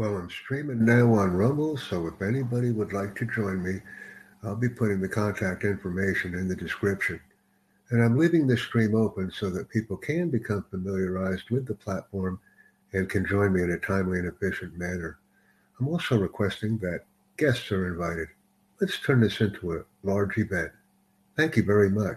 Well, I'm streaming now on Rumble, so if anybody would like to join me, I'll be putting the contact information in the description. And I'm leaving this stream open so that people can become familiarized with the platform and can join me in a timely and efficient manner. I'm also requesting that guests are invited. Let's turn this into a large event. Thank you very much.